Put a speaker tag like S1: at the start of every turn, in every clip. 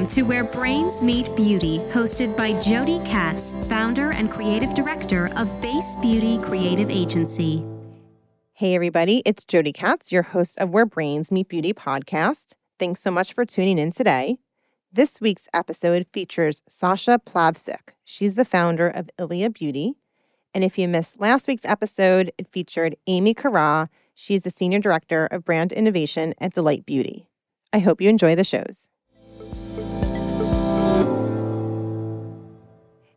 S1: Welcome to Where Brains Meet Beauty, hosted by Jody Katz, founder and creative director of Base Beauty Creative Agency.
S2: Hey, everybody, it's Jody Katz, your host of Where Brains Meet Beauty podcast. Thanks so much for tuning in today. This week's episode features Sasha Plavsic. She's the founder of Ilia Beauty. And if you missed last week's episode, it featured Amy Carra. She's the Senior Director of Brand Innovation at Delight Beauty. I hope you enjoy the shows.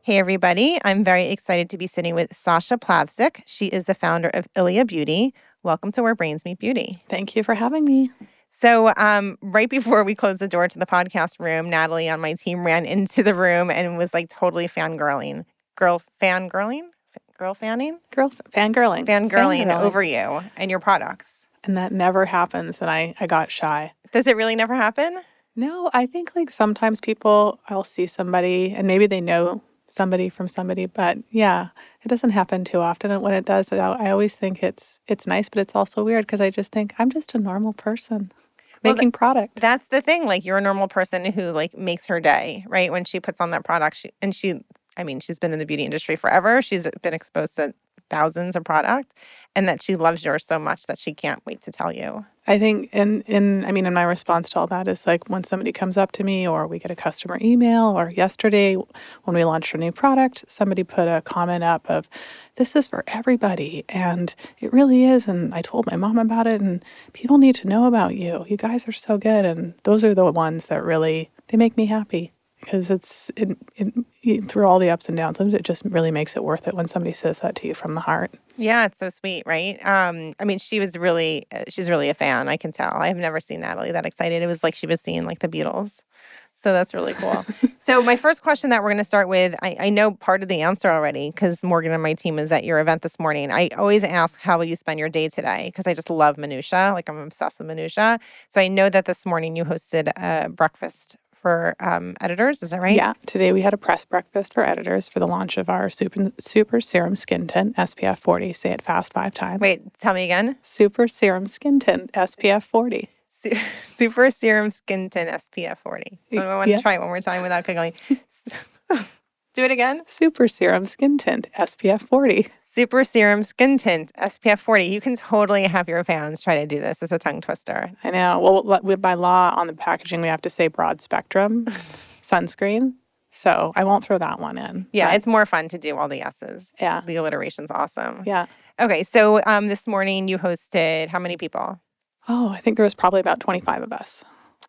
S2: Hey, everybody. I'm very excited to be sitting with Sasha Plavsic. She is the founder of Ilia Beauty. Welcome to Where Brains Meet Beauty.
S3: Thank you for having me.
S2: So, um, right before we closed the door to the podcast room, Natalie on my team ran into the room and was like totally fangirling. Girl fangirling? Girl fanning?
S3: Girl fangirling.
S2: Fangirling over you and your products.
S3: And that never happens. And I, I got shy.
S2: Does it really never happen?
S3: No, I think like sometimes people, I'll see somebody and maybe they know somebody from somebody, but yeah, it doesn't happen too often. And when it does, I, always think it's it's nice, but it's also weird because I just think I'm just a normal person
S2: Well,
S3: making product.
S2: That's the thing. Like you're a normal person who like makes her day, right? When she puts on that product, she, and she, I mean, she's been in the beauty industry forever. She's been exposed to thousands of product, and that she loves yours so much that she can't wait to tell you.
S3: I think in in I mean in my response to all that is like when somebody comes up to me or we get a customer email or yesterday when we launched a new product somebody put a comment up of this is for everybody and it really is and I told my mom about it and people need to know about you. You guys are so good and those are the ones that really they make me happy because it's it, it, through all the ups and downs of it, it just really makes it worth it when somebody says that to you from the heart.
S2: Yeah, it's so sweet, right? Um, I mean, she was really, uh, she's really a fan. I can tell. I've never seen Natalie that excited. It was like she was seeing like the Beatles. So that's really cool. so my first question that we're going to start with, I, I know part of the answer already because Morgan and my team is at your event this morning. I always ask, how will you spend your day today? Because I just love minutia. Like I'm obsessed with minutia. So I know that this morning you hosted a breakfast for um, editors. Is that right?
S3: Yeah. Today we had a press breakfast for editors for the launch of our super, super serum skin tint SPF 40. Say it fast five times.
S2: Wait, tell me again.
S3: Super serum skin tint SPF 40.
S2: Su- super serum skin tint SPF 40. I want
S3: Yeah.
S2: to try it one more time without giggling. Do it again.
S3: Super serum skin tint SPF 40.
S2: Super serum skin tint SPF 40. You can totally have your fans try to do this as a tongue twister.
S3: I know. Well, by law on the packaging, we have to say broad spectrum sunscreen. So I won't throw that one in.
S2: Yeah,
S3: but
S2: it's more fun to do all the S's.
S3: yeah.
S2: The alliteration's awesome.
S3: Yeah.
S2: Okay, so um, this morning you hosted how many people?
S3: Oh, I think there was probably about 25 of us.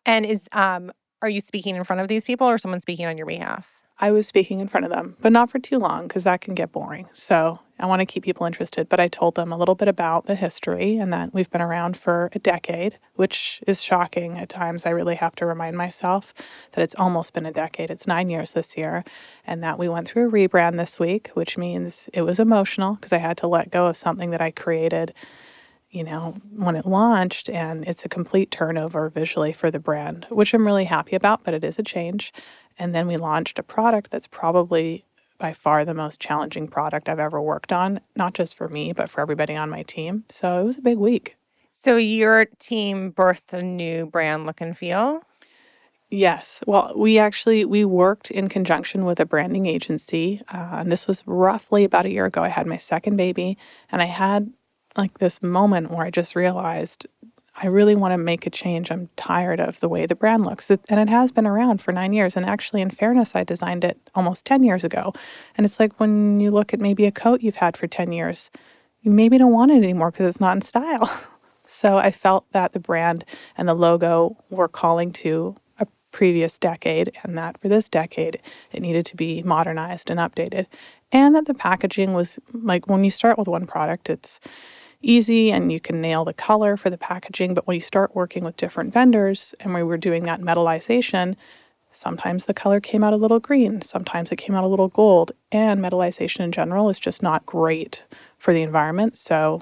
S2: And is um, are you speaking in front of these people or someone speaking on your behalf?
S3: I was speaking in front of them, but not for too long because that can get boring. So I want to keep people interested. But I told them a little bit about the history and that we've been around for a decade, which is shocking at times. I really have to remind myself that it's almost been a decade. It's nine years this year. And that we went through a rebrand this week, which means it was emotional because I had to let go of something that I created you know, when it launched, and it's a complete turnover visually for the brand, which I'm really happy about, but it is a change. And then we launched a product that's probably by far the most challenging product I've ever worked on, not just for me, but for everybody on my team. So it was a big week.
S2: So your team birthed a new brand look and feel.
S3: Yes. Well, we actually we worked in conjunction with a branding agency, uh, and this was roughly about a year ago. I had my second baby, and I had like this moment where I just realized I really want to make a change. I'm tired of the way the brand looks, it, and it has been around for nine years. And actually, in fairness, I designed it almost ten years ago. And it's like when you look at maybe a coat you've had for ten years, you maybe don't want it anymore because it's not in style. So I felt that the brand and the logo were calling to a previous decade, and that for this decade, it needed to be modernized and updated. And that the packaging was like when you start with one product, it's easy and you can nail the color for the packaging. But when you start working with different vendors, and we were doing that metallization, sometimes the color came out a little green, sometimes it came out a little gold. And metallization in general is just not great for the environment. So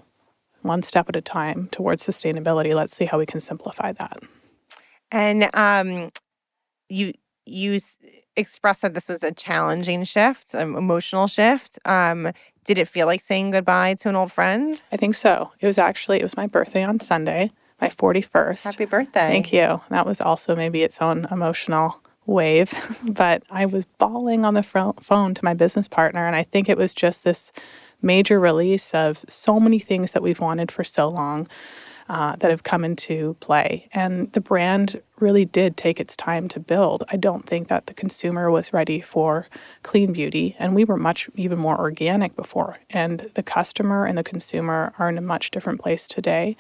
S3: one step at a time towards sustainability. Let's see how we can simplify that.
S2: And um, you s- expressed that this was a challenging shift, an emotional shift. Um, did it feel like saying goodbye to an old friend?
S3: I think so. It was actually it was my birthday on Sunday, my 41st.
S2: Happy birthday!
S3: Thank you. That was also maybe its own emotional wave, but I was bawling on the phone to my business partner. And I think it was just this major release of so many things that we've wanted for so long uh, that have come into play. And the brand really did take its time to build. I don't think that the consumer was ready for clean beauty, and we were much even more organic before. And the customer and the consumer are in a much different place today.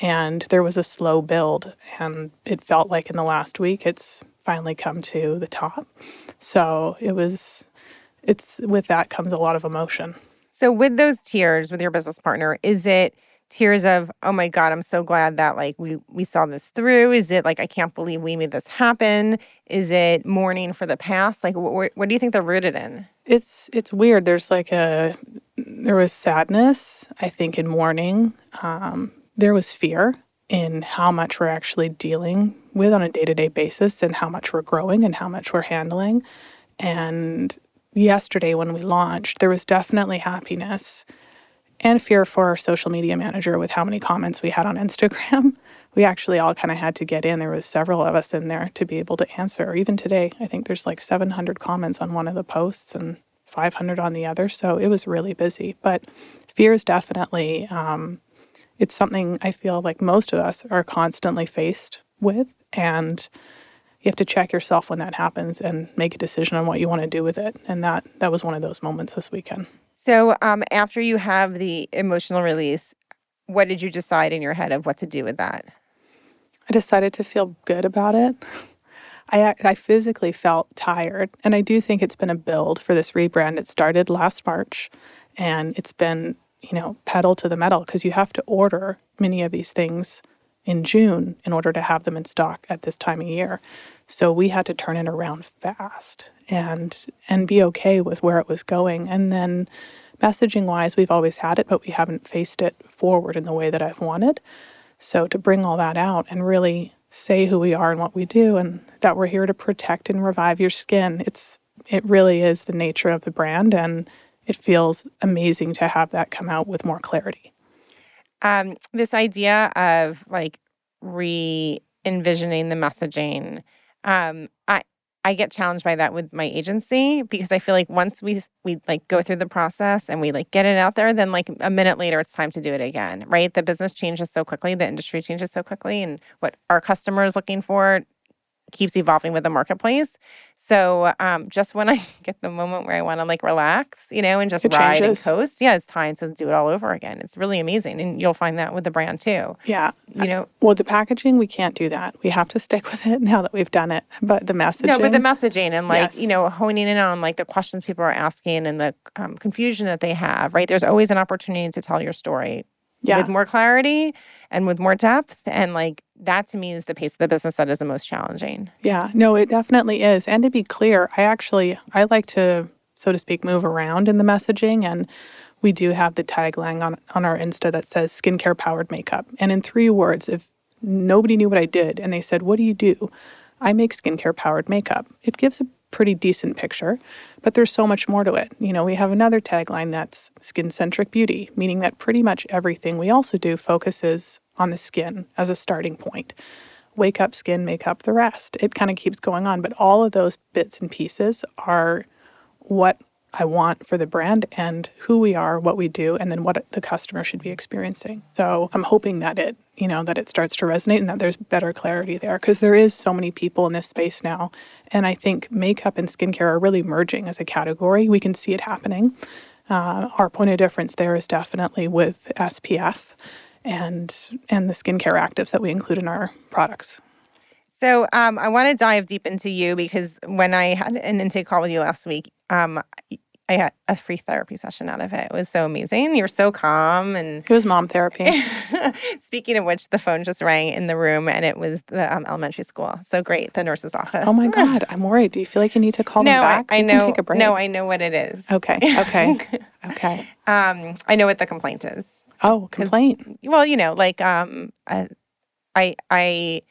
S3: And there was a slow build, and it felt like in the last week it's finally come to the top. So it was, it's with that comes a lot of emotion.
S2: So with those tears with your business partner, is it tears of oh my god i'm so glad that like we we saw this through. Is it like i can't believe we made this happen? Is it mourning for the past? Like what, what do you think they're rooted in?
S3: It's it's weird. There's like a there was sadness i think in mourning. Um, there was fear in how much we're actually dealing with on a day-to-day basis and how much we're growing and how much we're handling. And yesterday when we launched there was definitely happiness and fear for our social media manager with how many comments we had on Instagram. We actually all kind of had to get in. There was several of us in there to be able to answer. Even today, I think there's like 700 comments on one of the posts and 500 on the other. So it was really busy. But fear is definitely um, it's something I feel like most of us are constantly faced with, and you have to check yourself when that happens and make a decision on what you want to do with it. And that that was one of those moments this weekend.
S2: So, um, after you have the emotional release, what did you decide in your head of what to do with that?
S3: I decided to feel good about it. I, I physically felt tired, and I do think it's been a build for this rebrand. It started last March, and it's been, you know, pedal to the metal because you have to order many of these things in June in order to have them in stock at this time of year. So we had to turn it around fast and and be okay with where it was going. And then messaging wise, we've always had it, but we haven't faced it forward in the way that I've wanted. So to bring all that out and really say who we are and what we do and that we're here to protect and revive your skin. It's it really is the nature of the brand and it feels amazing to have that come out with more clarity.
S2: Um, this idea of like re envisioning the messaging um, I I get challenged by that with my agency because I feel like once we we like go through the process and we like get it out there, then like a minute later it's time to do it again, right? The business changes so quickly, the industry changes so quickly, and what our customer is looking for keeps evolving with the marketplace. So um, just when I get the moment where I want to like relax, you know, and just
S3: it
S2: ride
S3: changes.
S2: and coast, yeah, it's time to do it all over again. It's really amazing, and you'll find that with the brand too.
S3: Yeah.
S2: You know,
S3: Well, the packaging, we can't do that. We have to stick with it now that we've done it. But the messaging.
S2: No, but the messaging and like
S3: Yes.
S2: you know honing in on like the questions people are asking and the um, confusion that they have. Right, there's always an opportunity to tell your story
S3: yeah.
S2: with more clarity and with more depth, and like that to me is the piece of the business that is the most challenging.
S3: Yeah, no, it definitely is. And to be clear, I actually I like to, so to speak, move around in the messaging and we do have the tagline on, on our Insta that says skincare powered makeup. And in three words, if nobody knew what I did and they said, What do you do? I make skincare powered makeup. It gives a pretty decent picture, but there's so much more to it. You know, we have another tagline that's skin centric beauty, meaning that pretty much everything we also do focuses on the skin as a starting point. Wake up skin, make up the rest. It kind of keeps going on, but all of those bits and pieces are what I want for the brand and who we are, what we do, and then what the customer should be experiencing. So I'm hoping that it, you know, that it starts to resonate and that there's better clarity there because there is so many people in this space now. And I think makeup and skincare are really merging as a category. We can see it happening. Uh, our point of difference there is definitely with SPF and and the skincare actives that we include in our products.
S2: So um, I want to dive deep into you because when I had an intake call with you last week, um, I had a free therapy session out of it. It was so amazing. You were so calm and
S3: It was mom therapy.
S2: Speaking of which, the phone just rang in the room and it was the um, elementary school. So great, the nurse's office.
S3: Oh my God, I'm worried. Do you feel like you need to call
S2: no,
S3: them back?
S2: I, I
S3: You
S2: know.
S3: take a break.
S2: No, I know what it is.
S3: Okay. Okay. okay.
S2: Um, I know what the complaint is.
S3: Oh, complaint.
S2: Well, you know, like um, I, I,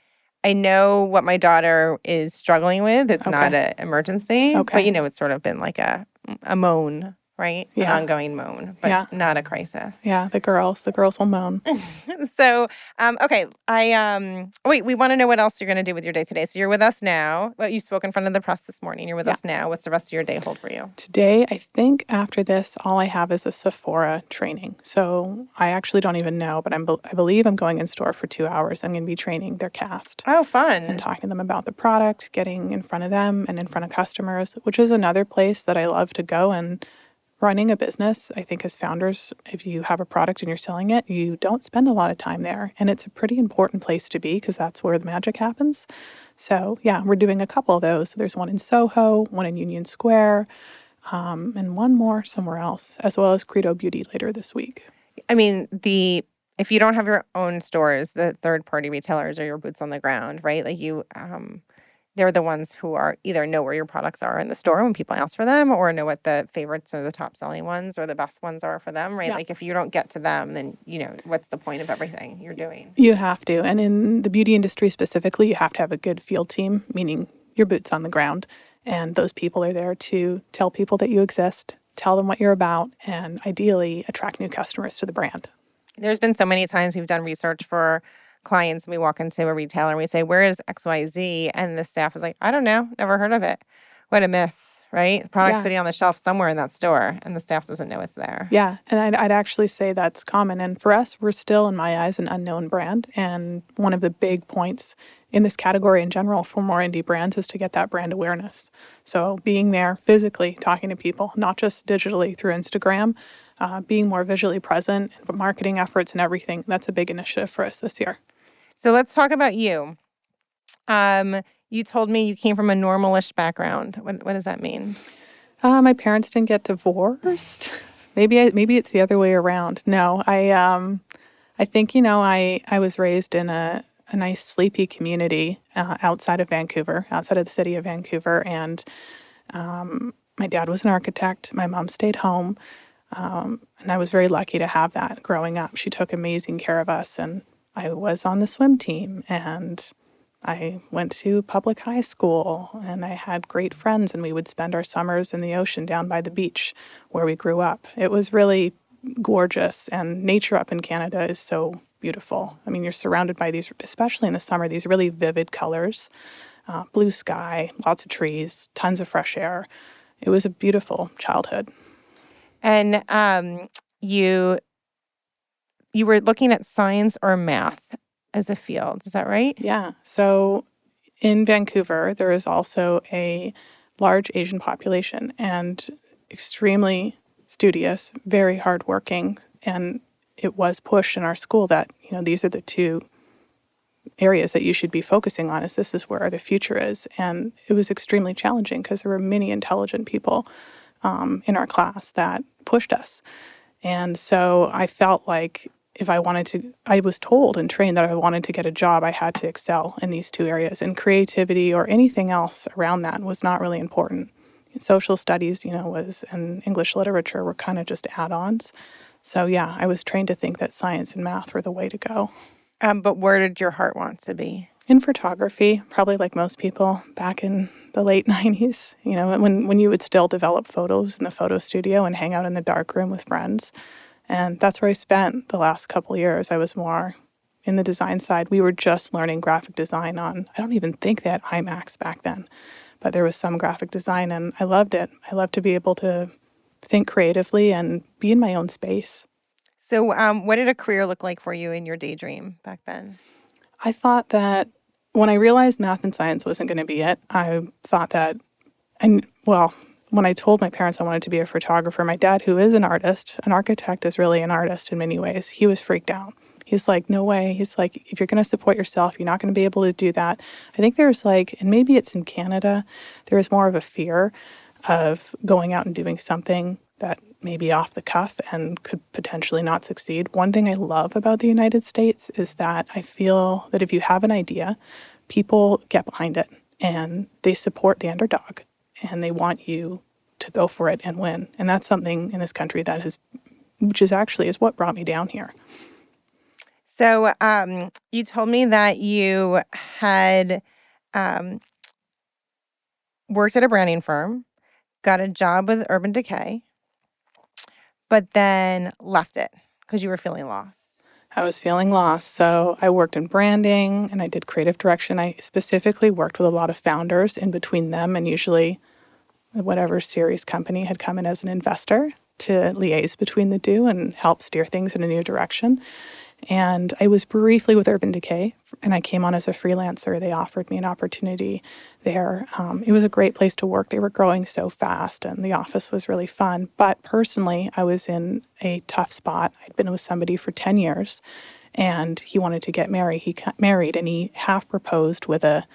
S2: I know what my daughter is struggling with. It's not an emergency,
S3: Okay.
S2: but you know, it's sort of been like a a moan right?
S3: Yeah.
S2: An ongoing moan, but
S3: Yeah.
S2: not a crisis.
S3: Yeah, the girls, the girls will moan.
S2: so um, okay i um wait we want to know what else you're going to do with your day today so you're with us now well you spoke in front of the press this morning you're with
S3: Yeah.
S2: us now what's the rest of your day hold for you
S3: Today, I think after this, all I have is a Sephora training. So I actually don't even know, but I'm, I believe I'm going in store for two hours. I'm going to be training their cast
S2: oh fun!
S3: and talking to them about the product, getting in front of them and in front of customers, which is another place that I love to go. And running a business, I think as founders, if you have a product and you're selling it, you don't spend a lot of time there. And it's a pretty important place to be because that's where the magic happens. So, yeah, we're doing a couple of those. So There's one in Soho, one in Union Square, um, and one more somewhere else, as well as Credo Beauty later this week.
S2: i mean the if you don't have your own stores the third party retailers are your boots on the ground right like you um they're the ones who are either know where your products are in the store when people ask for them or know what the favorites or the top selling ones or the best ones are for them right
S3: Yeah.
S2: like if you don't get to them then you know what's the point of everything you're doing
S3: You have to. And in the beauty industry specifically, you have to have a good field team, meaning your boots on the ground. And those people are there to tell people that you exist, tell them what you're about, and ideally attract new customers to the brand.
S2: there's been so many times we've done research for clients and we walk into a retailer and we say where is xyz and the staff is like i don't know never heard of it what a miss right product
S3: Yeah.
S2: sitting on the shelf somewhere in that store and the staff doesn't know it's there
S3: Yeah, and I'd, I'd actually say that's common. And for us, we're still, in my eyes, an unknown brand. And one of the big points in this category in general for more indie brands is to get that brand awareness. So being there physically, talking to people, not just digitally through Instagram, uh, being more visually present, but marketing efforts, and everything. That's a big initiative for us this year.
S2: So let's talk about you um you told me you came from a normalish background what, what does that mean
S3: Uh, my parents didn't get divorced. maybe I, maybe it's the other way around. No, I um, I think you know I I was raised in a a nice sleepy community uh, outside of Vancouver, outside of the city of Vancouver, and um, my dad was an architect. My mom stayed home, um, and I was very lucky to have that growing up. She took amazing care of us, and I was on the swim team and. I went to public high school and I had great friends, and we would spend our summers in the ocean down by the beach where we grew up. It was really gorgeous, and nature up in Canada is so beautiful. I mean, you're surrounded by these, especially in the summer, these really vivid colors uh, blue sky, lots of trees, tons of fresh air. It was a beautiful childhood.
S2: and um you you were looking at science or math as a field is that right
S3: Yeah. So in Vancouver, there is also a large Asian population and extremely studious, very hardworking. And it was pushed in our school that, you know, these are the two areas that you should be focusing on is this is where the future is. And it was extremely challenging because there were many intelligent people um, in our class that pushed us. And so I felt like if I wanted to, I was told and trained that if I wanted to get a job, I had to excel in these two areas. And creativity or anything else around that was not really important. Social studies, you know, was and English literature were kind of just add ons. So yeah, I was trained to think that science and math were the way to go.
S2: um but where did your heart want to be
S3: In photography, probably like most people back in the late 90s, you know, when, when you would still develop photos in the photo studio and hang out in the dark room with friends. And that's where I spent the last couple years. I was more in the design side. We were just learning graphic design on, I don't even think they had iMacs back then, but there was some graphic design and I loved it. I loved to be able to think creatively and be in my own space.
S2: So, um, what did a career look like for you in your daydream back then?
S3: I thought that when I realized math and science wasn't going to be it, I thought that, and well, when I told my parents I wanted to be a photographer, my dad, who is an artist, an architect is really an artist in many ways, he was freaked out. He's like, no way. He's like, if you're going to support yourself, you're not going to be able to do that. I think there's like, and maybe it's in Canada, there is more of a fear of going out and doing something that may be off the cuff and could potentially not succeed. One thing I love about the United States is that I feel that if you have an idea, people get behind it and they support the underdog and they want you to go for it and win. And that's something in this country that has, which is actually is what brought me down here.
S2: So, um, you told me that you had um, worked at a branding firm, got a job with Urban Decay, but then left it because you were feeling lost.
S3: I was feeling lost. So I worked in branding and I did creative direction. I specifically worked with a lot of founders in between them and usually whatever series company had come in as an investor to liaise between the two and help steer things in a new direction. And I was briefly with Urban Decay, and I came on as a freelancer. They offered me an opportunity there. Um, it was a great place to work. They were growing so fast, and the office was really fun. But personally, I was in a tough spot. I'd been with somebody for 10 years, and he wanted to get married. He got married, and he half proposed with a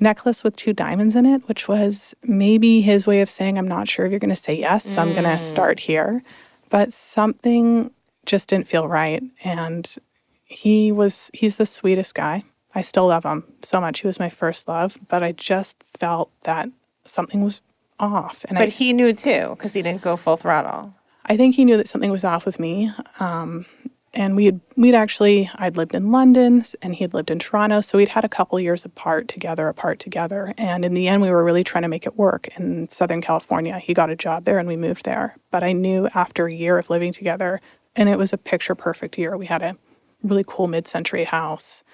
S3: necklace with two diamonds in it, which was maybe his way of saying, I'm not sure if you're going to say yes, so I'm going to start here. But something just didn't feel right. And he was, he's the sweetest guy. I still love him so much. He was my first love, but I just felt that something was off.
S2: And but I, he knew too, because he didn't go full throttle.
S3: I think he knew that something was off with me. Um, and we had we'd actually I'd lived in London and he had lived in Toronto, so we'd had a couple years apart together, apart together. And in the end, we were really trying to make it work in Southern California. He got a job there, and we moved there. But I knew after a year of living together, and it was a picture perfect year. We had a really cool mid-century house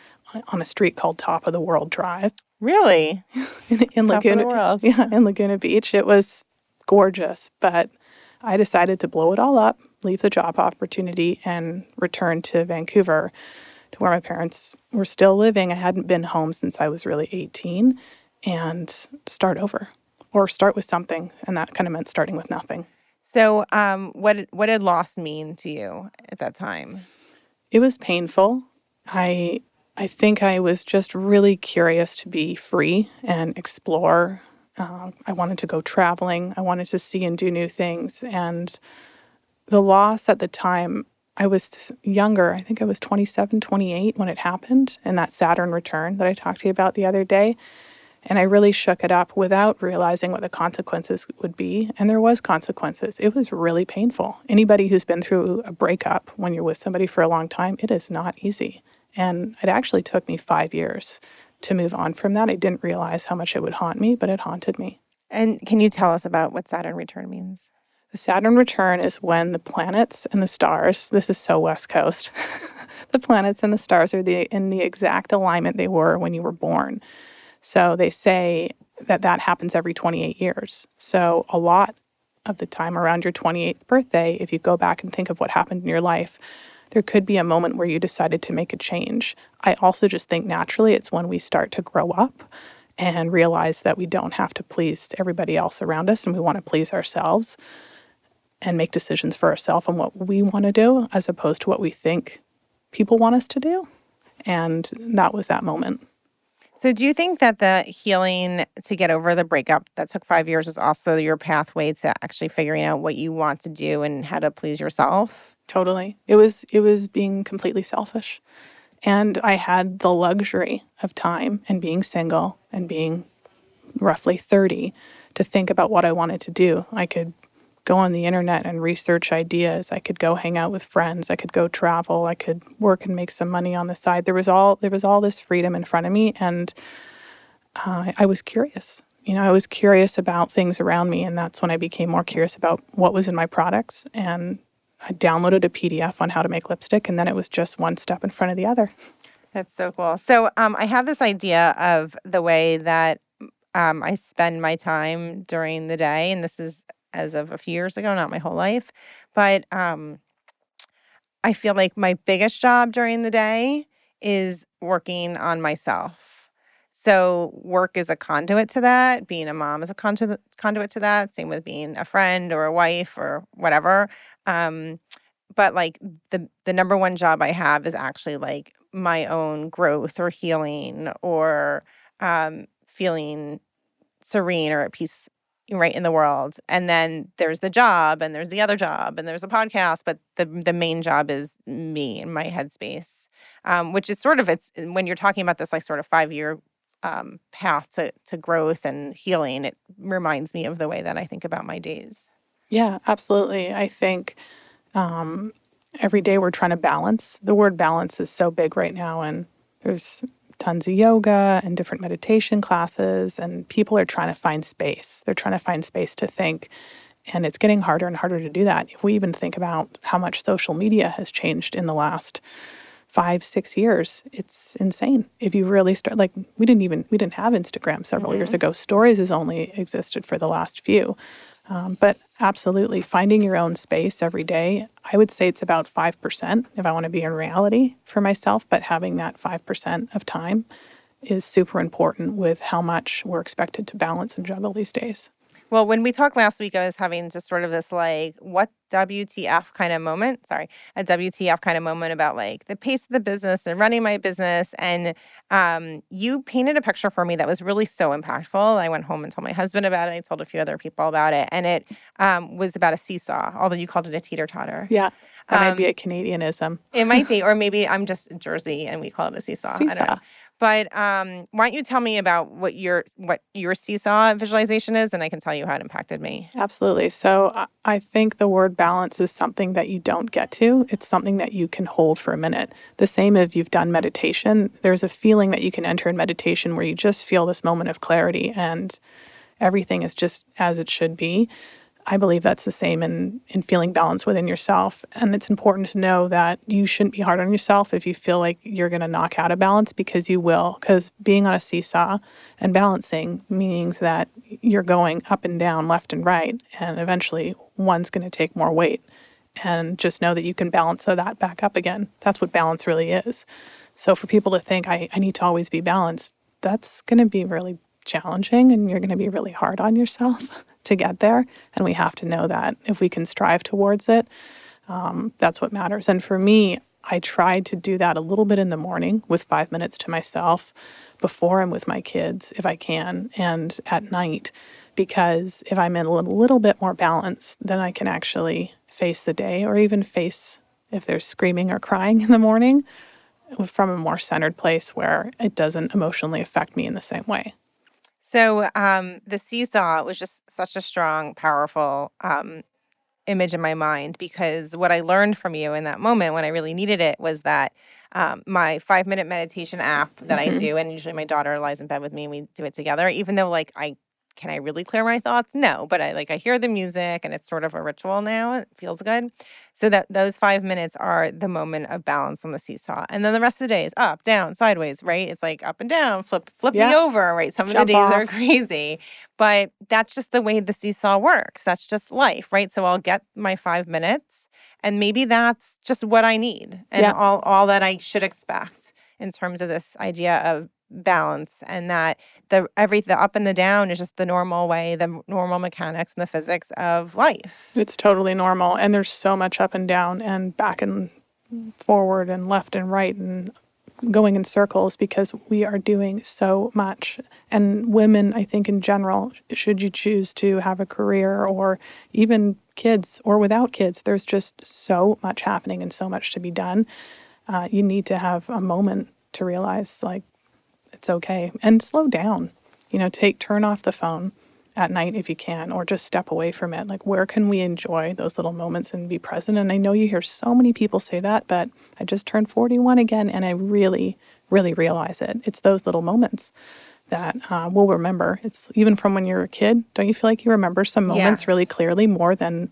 S3: on a street called Top of the World Drive.
S2: Really?
S3: in, in Laguna, yeah, in Laguna Beach. It was gorgeous, but I decided to blow it all up, leave the job opportunity, and return to Vancouver to where my parents were still living. I hadn't been home since I was really 18 and start over or start with something. And that kind of meant starting with nothing.
S2: So, um, what, what did loss mean to you at that time?
S3: It was painful. I I think I was just really curious to be free and explore uh, I wanted to go traveling. I wanted to see and do new things. And the loss at the time, I was younger. I think I was 27, 28 when it happened, and that Saturn return that I talked to you about the other day. And I really shook it up without realizing what the consequences would be. And there was consequences. It was really painful. Anybody who's been through a breakup when you're with somebody for a long time, it is not easy. And it actually took me five years to move on from that. I didn't realize how much it would haunt me, but it haunted me.
S2: And can you tell us about what Saturn return means?
S3: The Saturn return is when the planets and the stars, this is so West Coast, the planets and the stars are the, in the exact alignment they were when you were born. So they say that that happens every 28 years. So a lot of the time around your 28th birthday, if you go back and think of what happened in your life, there could be a moment where you decided to make a change. I also just think naturally it's when we start to grow up and realize that we don't have to please everybody else around us and we want to please ourselves and make decisions for ourselves on what we want to do as opposed to what we think people want us to do. And that was that moment.
S2: So, do you think that the healing to get over the breakup that took five years is also your pathway to actually figuring out what you want to do and how to please yourself?
S3: Totally. It was it was being completely selfish. And I had the luxury of time and being single and being roughly 30 to think about what I wanted to do. I could go on the internet and research ideas. I could go hang out with friends. I could go travel. I could work and make some money on the side. There was all there was all this freedom in front of me, and uh, I was curious. You know, I was curious about things around me, and that's when I became more curious about what was in my products and I downloaded a PDF on how to make lipstick, and then it was just one step in front of the other.
S2: That's so cool. So um, I have this idea of the way that um, I spend my time during the day, and this is as of a few years ago, not my whole life, but um, I feel like my biggest job during the day is working on myself. So work is a conduit to that. Being a mom is a conduit conduit to that. Same with being a friend or a wife or whatever. Um, but like the the number one job I have is actually like my own growth or healing or um, feeling serene or at peace right in the world and then there's the job and there's the other job and there's a podcast but the the main job is me and my headspace um, which is sort of it's when you're talking about this like sort of five year um, path to to growth and healing it reminds me of the way that i think about my days
S3: yeah, absolutely. I think um, every day we're trying to balance. The word balance is so big right now, and there's tons of yoga and different meditation classes, and people are trying to find space. They're trying to find space to think. And it's getting harder and harder to do that. If we even think about how much social media has changed in the last five, six years, it's insane. If you really start, like, we didn't even, we didn't have Instagram several mm-hmm. years ago. Stories has only existed for the last few. Um, but absolutely, finding your own space every day, I would say it's about 5% if I want to be in reality for myself, but having that 5% of time is super important with how much we're expected to balance and juggle these days.
S2: Well, when we talked last week, I was having just sort of this like, what WTF kind of moment. Sorry, a WTF kind of moment about like the pace of the business and running my business. And um, you painted a picture for me that was really so impactful. I went home and told my husband about it. I told a few other people about it. And it um, was about a seesaw, although you called it a teeter totter.
S3: Yeah. That um, might be a Canadianism.
S2: It might be, or maybe I'm just Jersey and we call it a seesaw.
S3: Seesaw.
S2: But um, why don't you tell me about what your what your seesaw visualization is, and I can tell you how it impacted me.
S3: Absolutely. So I think the word balance is something that you don't get to. It's something that you can hold for a minute. The same if you've done meditation. There's a feeling that you can enter in meditation where you just feel this moment of clarity and everything is just as it should be. I believe that's the same in, in feeling balance within yourself. And it's important to know that you shouldn't be hard on yourself if you feel like you're going to knock out of balance because you will. Because being on a seesaw and balancing means that you're going up and down, left and right, and eventually one's going to take more weight. And just know that you can balance that back up again. That's what balance really is. So for people to think, I, I need to always be balanced, that's going to be really challenging and you're going to be really hard on yourself. to get there. And we have to know that if we can strive towards it, um, that's what matters. And for me, I tried to do that a little bit in the morning with five minutes to myself before I'm with my kids, if I can, and at night, because if I'm in a little, bit more balance, then I can actually face the day or even face if there's screaming or crying in the morning from a more centered place where it doesn't emotionally affect me in the same way.
S2: So um, the seesaw was just such a strong, powerful um, image in my mind because what I learned from you in that moment when I really needed it was that um, my five minute meditation app that mm-hmm. I do, and usually my daughter lies in bed with me and we do it together, even though like I can I really clear my thoughts? No, but I like I hear the music and it's sort of a ritual now. It feels good. So that those 5 minutes are the moment of balance on the seesaw. And then the rest of the day is up, down, sideways, right? It's like up and down, flip flip yeah. me over, right? Some Jump of the days off. are crazy. But that's just the way the seesaw works. That's just life, right? So I'll get my 5 minutes and maybe that's just what I need and yeah. all all that I should expect in terms of this idea of balance and that the every the up and the down is just the normal way the normal mechanics and the physics of life.
S3: It's totally normal and there's so much up and down and back and forward and left and right and going in circles because we are doing so much. And women i think in general should you choose to have a career or even kids or without kids there's just so much happening and so much to be done. Uh, you need to have a moment to realize like it's okay. And slow down. You know, take turn off the phone at night if you can, or just step away from it. Like, where can we enjoy those little moments and be present? And I know you hear so many people say that, but I just turned 41 again, and I really, really realize it. It's those little moments that uh, we'll remember. It's even from when you're a kid. Don't you feel like you remember some moments really clearly more than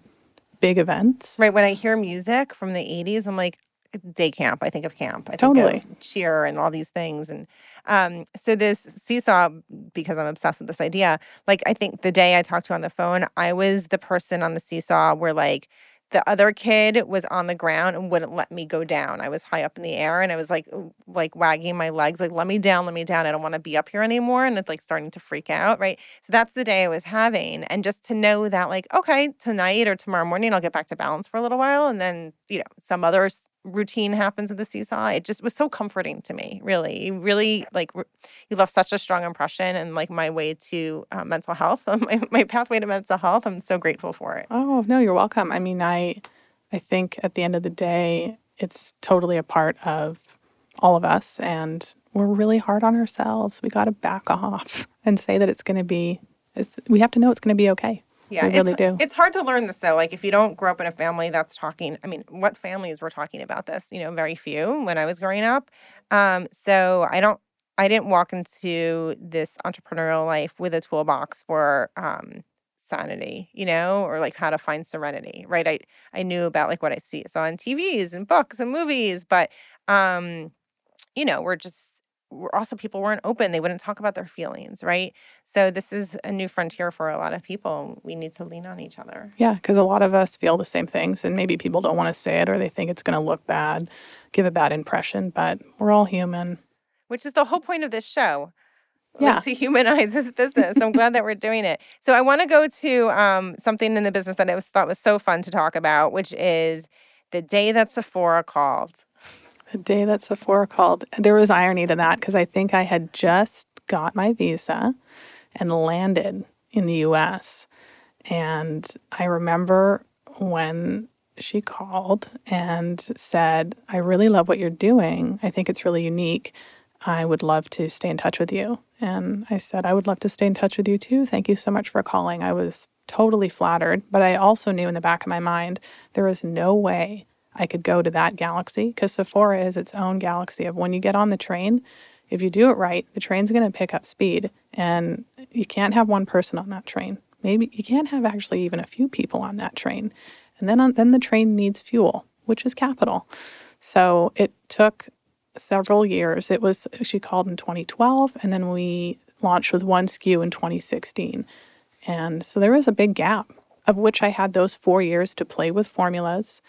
S3: big events?
S2: Right. When I hear music from the 80s, I'm like, day camp. I think of camp. I
S3: totally.
S2: think of cheer and all these things. And um, so this seesaw, because I'm obsessed with this idea, like I think the day I talked to you on the phone, I was the person on the seesaw where like the other kid was on the ground and wouldn't let me go down. I was high up in the air and I was like like wagging my legs, like, let me down, let me down. I don't want to be up here anymore. And it's like starting to freak out. Right. So that's the day I was having. And just to know that, like, okay, tonight or tomorrow morning, I'll get back to balance for a little while. And then, you know, some others routine happens at the seesaw it just was so comforting to me really really like you left such a strong impression and like my way to uh, mental health my, my pathway to mental health i'm so grateful for it.
S3: Oh no you're welcome i mean i i think at the end of the day it's totally a part of all of us and we're really hard on ourselves we got to back off and say that it's going to be we have to know it's going to be okay
S2: yeah,
S3: we really
S2: it's,
S3: do.
S2: It's hard to learn this though. Like if you don't grow up in a family that's talking, I mean, what families were talking about this? You know, very few when I was growing up. Um, so I don't, I didn't walk into this entrepreneurial life with a toolbox for um, sanity, you know, or like how to find serenity, right? I I knew about like what I see saw on TVs and books and movies, but um, you know, we're just we're also people weren't open. They wouldn't talk about their feelings, right? So this is a new frontier for a lot of people. We need to lean on each other.
S3: Yeah, because a lot of us feel the same things, and maybe people don't want to say it or they think it's going to look bad, give a bad impression, but we're all human.
S2: Which is the whole point of this show.
S3: Yeah.
S2: Like, to humanize this business. I'm glad that we're doing it. So I want to go to um, something in the business that I was, thought was so fun to talk about, which is the day that Sephora called.
S3: The day that Sephora called, there was irony to that because I think I had just got my visa and landed in the US. And I remember when she called and said, I really love what you're doing. I think it's really unique. I would love to stay in touch with you. And I said, I would love to stay in touch with you too. Thank you so much for calling. I was totally flattered, but I also knew in the back of my mind there was no way I could go to that galaxy because Sephora is its own galaxy of when you get on the train, if you do it right, the train's going to pick up speed and you can't have one person on that train. Maybe you can't have actually even a few people on that train. And then on, then the train needs fuel, which is capital. So it took several years. It was she called in 2012 and then we launched with one SKU in 2016. And so there was a big gap of which I had those 4 years to play with formulas,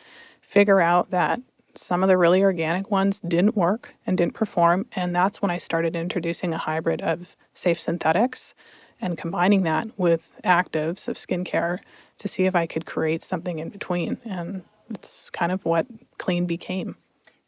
S3: figure out that some of the really organic ones didn't work and didn't perform. And that's when I started introducing a hybrid of safe synthetics and combining that with actives of skincare to see if I could create something in between. And it's kind of what clean became.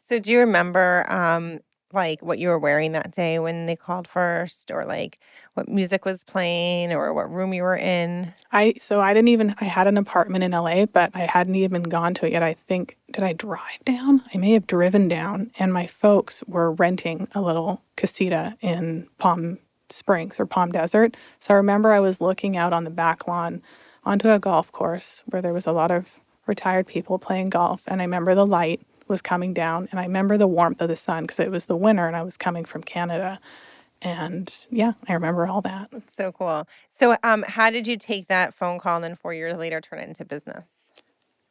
S2: So do you remember um, like what you were wearing that day when they called first or like what music was playing or what room you were in?
S3: I so I didn't even I had an apartment in LA, but I hadn't even gone to it yet. I think did I drive down? I may have driven down and my folks were renting a little casita in Palm Springs or Palm Desert. So I remember I was looking out on the back lawn onto a golf course where there was a lot of retired people playing golf and I remember the light was coming down and I remember the warmth of the sun because it was the winter and I was coming from Canada. And yeah, I remember all that.
S2: That's so cool. So um how did you take that phone call and then 4 years later turn it into business?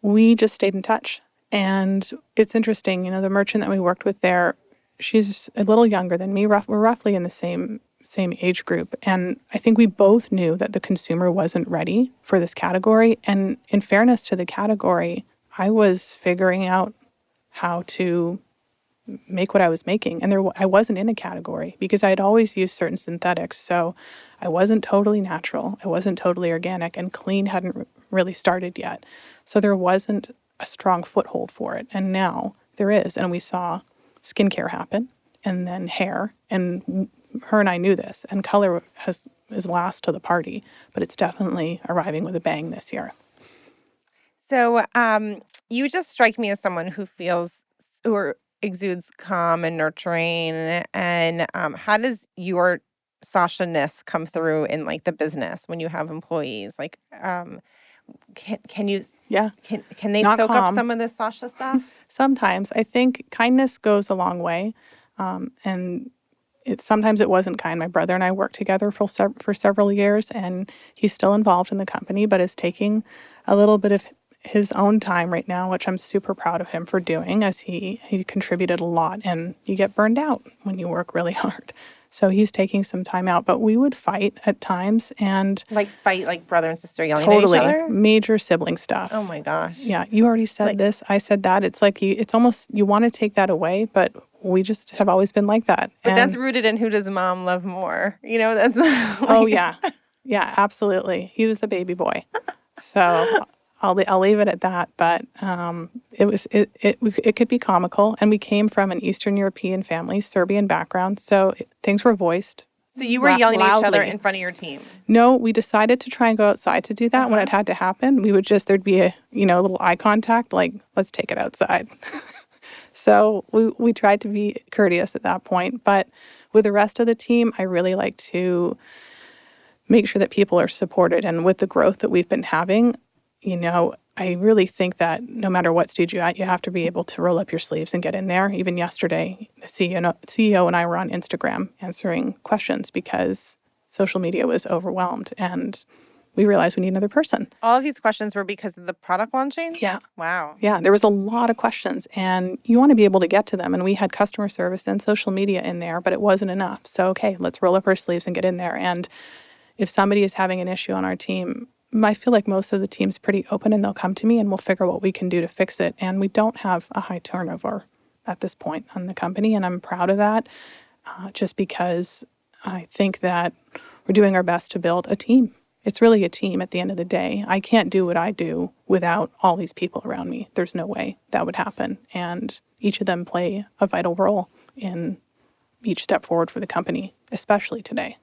S3: We just stayed in touch. And it's interesting, you know, the merchant that we worked with there, she's a little younger than me. Rough, we're roughly in the same same age group. And I think we both knew that the consumer wasn't ready for this category. And in fairness to the category, I was figuring out how to make what I was making. And there, I wasn't in a category because I had always used certain synthetics. So I wasn't totally natural. I wasn't totally organic, and clean hadn't really started yet. So there wasn't a strong foothold for it. And now there is. And we saw skincare happen, and then hair. And her and I knew this. And color has is last to the party, but it's definitely arriving with a bang this year.
S2: So um you just strike me as someone who feels or exudes calm and nurturing. And um, how does your Sasha ness come through in like the business when you have employees? Like, um, can can you?
S3: Yeah.
S2: Can can they
S3: Not
S2: soak
S3: calm.
S2: up some of this Sasha stuff?
S3: Sometimes I think kindness goes a long way, um, and it sometimes it wasn't kind. My brother and I worked together for sev- for several years, and he's still involved in the company, but is taking a little bit of his own time right now, which I'm super proud of him for doing, as he he contributed a lot. And you get burned out when you work really hard, so he's taking some time out. But we would fight at times, and
S2: like fight like brother and sister yelling
S3: totally
S2: at each other?
S3: major sibling stuff.
S2: Oh my gosh.
S3: Yeah, you already said
S2: Like-
S3: this. I said that. It's like you. It's almost you want to take that away, but we just have always been like that.
S2: But that's rooted in who does mom love more? You know, that's
S3: oh yeah, yeah, absolutely. He was the baby boy, so I'll I'll leave it at that. But um, it was it, it it could be comical, and we came from an Eastern European family, Serbian background, so it, things were voiced.
S2: So you were yelling at each other in front of your team.
S3: No, we decided to try and go outside to do that when it had to happen. We would just there'd be a you know a little eye contact, like let's take it outside. so we we tried to be courteous at that point, but with the rest of the team, I really like to make sure that people are supported. And with the growth that we've been having, you know, I really think that no matter what stage you're at, you have to be able to roll up your sleeves and get in there. Even yesterday, the CEO, and- CEO and I were on Instagram answering questions because social media was overwhelmed. And we realized we need another person.
S2: All of these questions were because of the product launching?
S3: Yeah.
S2: Wow.
S3: Yeah, there was a lot of questions, and you want to be able to get to them. And we had customer service and social media in there, but it wasn't enough. So, okay, let's roll up our sleeves and get in there. And if somebody is having an issue on our team, I feel like most of the team's pretty open and they'll come to me and we'll figure out what we can do to fix it. And we don't have a high turnover at this point on the company, and I'm proud of that uh, just because I think that we're doing our best to build a team. It's really a team at the end of the day. I can't do what I do without all these people around me. There's no way that would happen. And each of them play a vital role in each step forward for the company, especially today.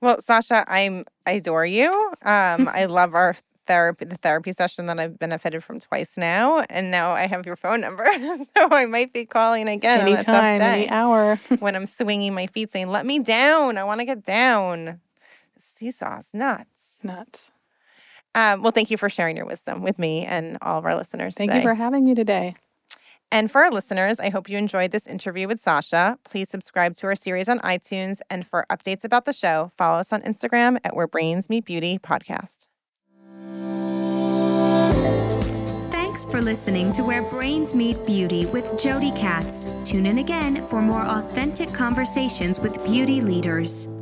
S2: Well, Sasha, I'm I adore you. Um, I love our therapy the therapy session that I've benefited from twice now, and now I have your phone number, so I might be calling again
S3: anytime, any hour
S2: when I'm swinging my feet, saying, "Let me down. I want to get down." Seesaw's nuts.
S3: Nuts.
S2: Um, well, thank you for sharing your wisdom with me and all of our listeners.
S3: Thank
S2: today.
S3: you for having me today.
S2: And for our listeners, I hope you enjoyed this interview with Sasha. Please subscribe to our series on iTunes. And for updates about the show, follow us on Instagram at Where Brains Meet Beauty Podcast.
S1: Thanks for listening to Where Brains Meet Beauty with Jody Katz. Tune in again for more authentic conversations with beauty leaders.